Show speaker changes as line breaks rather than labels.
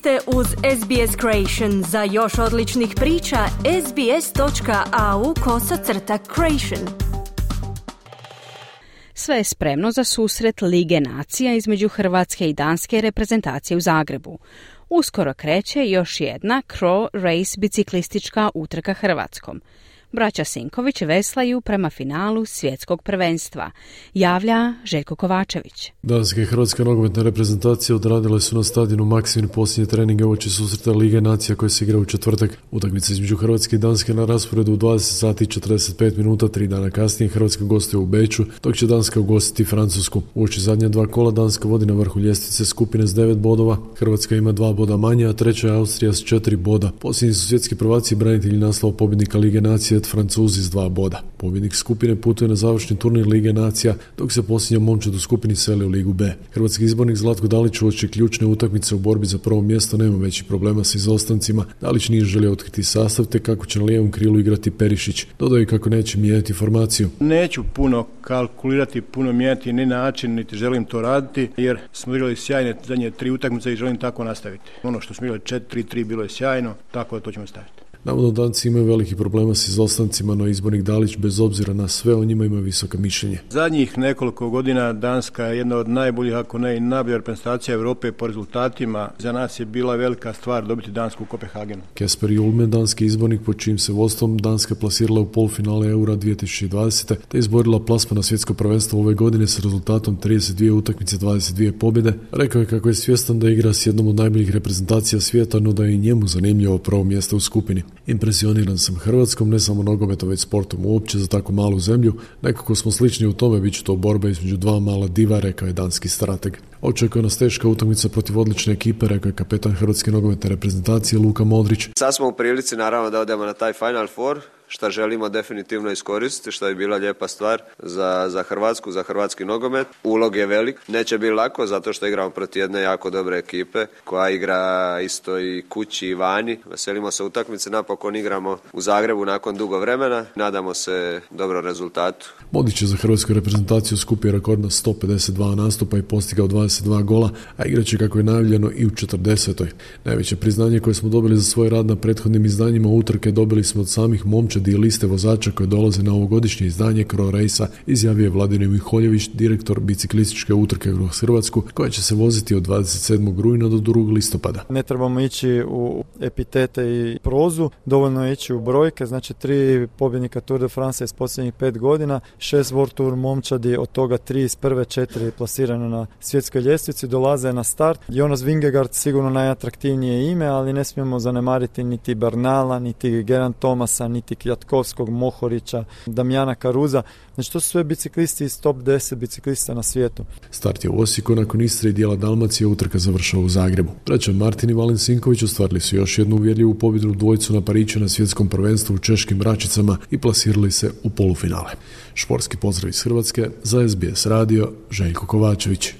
ste uz SBS Creation. Za još odličnih priča, sbs.au kosacrta creation.
Sve je spremno za susret Lige nacija između Hrvatske i Danske reprezentacije u Zagrebu. Uskoro kreće još jedna Crow Race biciklistička utrka Hrvatskom. Braća Sinković veslaju prema finalu svjetskog prvenstva. Javlja Željko Kovačević.
Danske i Hrvatske nogometne reprezentacije odradile su na stadionu Maksimir posljednje treninge uoči susreta Lige nacija koje se igra u četvrtak. Utakmica između Hrvatske i Danske na rasporedu u 20 sati i 45 minuta, tri dana kasnije Hrvatska gostuje u Beću, dok će Danska ugostiti Francusku. Uoči zadnja dva kola Danska vodi na vrhu ljestvice skupine s devet bodova, Hrvatska ima dva boda manje, a treća je Austrija s četiri boda. Posljednji su svjetski prvaci branitelji naslova pobjednika Lige nacije Francuzi s dva boda. Pobjednik skupine putuje na završni turnir Lige nacija, dok se posljednja momčad u skupini seli u Ligu B. Hrvatski izbornik Zlatko Dalić uoči ključne utakmice u borbi za prvo mjesto nema većih problema sa izostancima. Dalić nije želio otkriti sastav te kako će na lijevom krilu igrati Perišić. Dodaju kako neće mijenjati formaciju.
Neću puno kalkulirati, puno mijenjati ni način, niti želim to raditi, jer smo igrali sjajne zadnje tri utakmice i želim tako nastaviti. Ono što smo igrali 4-3 bilo je sjajno, tako da to ćemo staviti.
Navodno danci imaju veliki problema s izostancima, no izbornik Dalić bez obzira na sve o njima ima visoka mišljenje.
Zadnjih nekoliko godina Danska je jedna od najboljih, ako ne i najbolja reprezentacija Europe po rezultatima. Za nas je bila velika stvar dobiti Dansku u Kopenhagenu.
Kesper Julme, danski izbornik po čijim se vodstvom Danska plasirala u polfinale Eura 2020. te izborila plasma na svjetsko prvenstvo ove godine s rezultatom 32 utakmice 22 pobjede. Rekao je kako je svjestan da igra s jednom od najboljih reprezentacija svijeta, no da je i njemu zanimljivo prvo mjesto u skupini. Impresioniran sam Hrvatskom, ne samo nogometom, već sportom uopće za tako malu zemlju. Nekako smo slični u tome, bit će to borba između dva mala diva, rekao je danski strateg. Očekuje nas teška utakmica protiv odlične ekipe, rekao je kapetan Hrvatske nogometne reprezentacije Luka Modrić.
Sad smo u prilici naravno da odemo na taj Final Four, šta želimo definitivno iskoristiti, što je bila lijepa stvar za, za Hrvatsku, za hrvatski nogomet. Ulog je velik, neće biti lako zato što igramo protiv jedne jako dobre ekipe koja igra isto i kući i vani. Veselimo se utakmice, napokon igramo u Zagrebu nakon dugo vremena. Nadamo se dobro rezultatu.
Modić je za hrvatsku reprezentaciju skupio rekord na 152 nastupa i postigao 22 gola, a igraće kako je najavljeno i u 40. Najveće priznanje koje smo dobili za svoj rad na prethodnim izdanjima utrke dobili smo od samih momča dio liste vozača koje dolaze na ovogodišnje izdanje Kro Rejsa, izjavio je Vladimir Miholjević, direktor biciklističke utrke u Hrvatsku, koja će se voziti od 27. rujna do 2. listopada.
Ne trebamo ići u epitete i prozu, dovoljno je ići u brojke, znači tri pobjednika Tour de France iz posljednjih pet godina, šest World Tour momčadi, od toga tri iz prve četiri plasirane na svjetskoj ljestvici, dolaze na start. Jonas Vingegaard sigurno najatraktivnije ime, ali ne smijemo zanemariti niti Bernala, niti Geran Tomasa, niti Jatkovskog, Mohorića, Damjana Karuza. Znači to su sve biciklisti iz top 10 biciklista na svijetu.
Start je u Osijeku, nakon Istre i dijela Dalmacije utrka završava u Zagrebu. Braća Martin i Valen Sinković ostvarili su još jednu uvjerljivu pobjedu dvojcu na Pariću na svjetskom prvenstvu u Češkim Račicama i plasirali se u polufinale. Šporski pozdrav iz Hrvatske za SBS radio Željko Kovačević.